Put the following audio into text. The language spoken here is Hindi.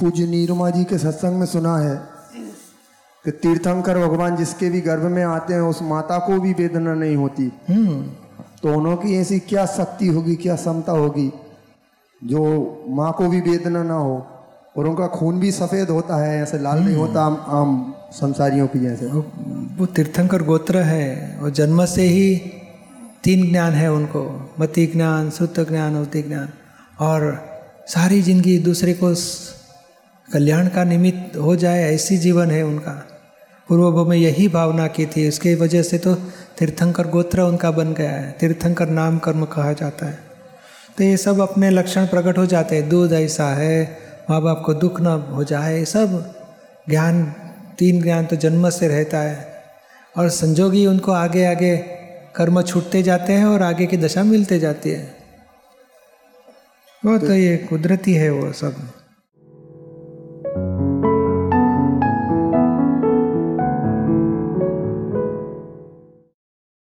पूज्य नीरुमा जी के सत्संग में सुना है कि तीर्थंकर भगवान जिसके भी गर्भ में आते हैं उस माता को भी वेदना नहीं होती। हम्म। तो उनकी ऐसी क्या शक्ति होगी क्या क्षमता होगी जो माँ को भी वेदना ना हो और उनका खून भी सफ़ेद होता है ऐसे लाल नहीं होता आम, आम संसारियों की जैसे। वो तीर्थंकर गोत्र है और जन्म से ही तीन ज्ञान है उनको मति ज्ञान सुत ज्ञान अवति ज्ञान। और सारी ज़िंदगी दूसरे को कल्याण का निमित्त हो जाए ऐसी जीवन है उनका। पूर्व में यही भावना की थी उसके वजह से तो तीर्थंकर गोत्र उनका बन गया है। तीर्थंकर नाम कर्म कहा जाता है। तो ये सब अपने लक्षण प्रकट हो जाते हैं। दूध ऐसा है माँ बाप को दुख न हो जाए ये सब ज्ञान तीन ज्ञान तो जन्म से रहता है। और संजोगी उनको आगे आगे कर्म छूटते जाते हैं और आगे की दशा मिलते जाती है। वो तो ये कुदरती है वो सब।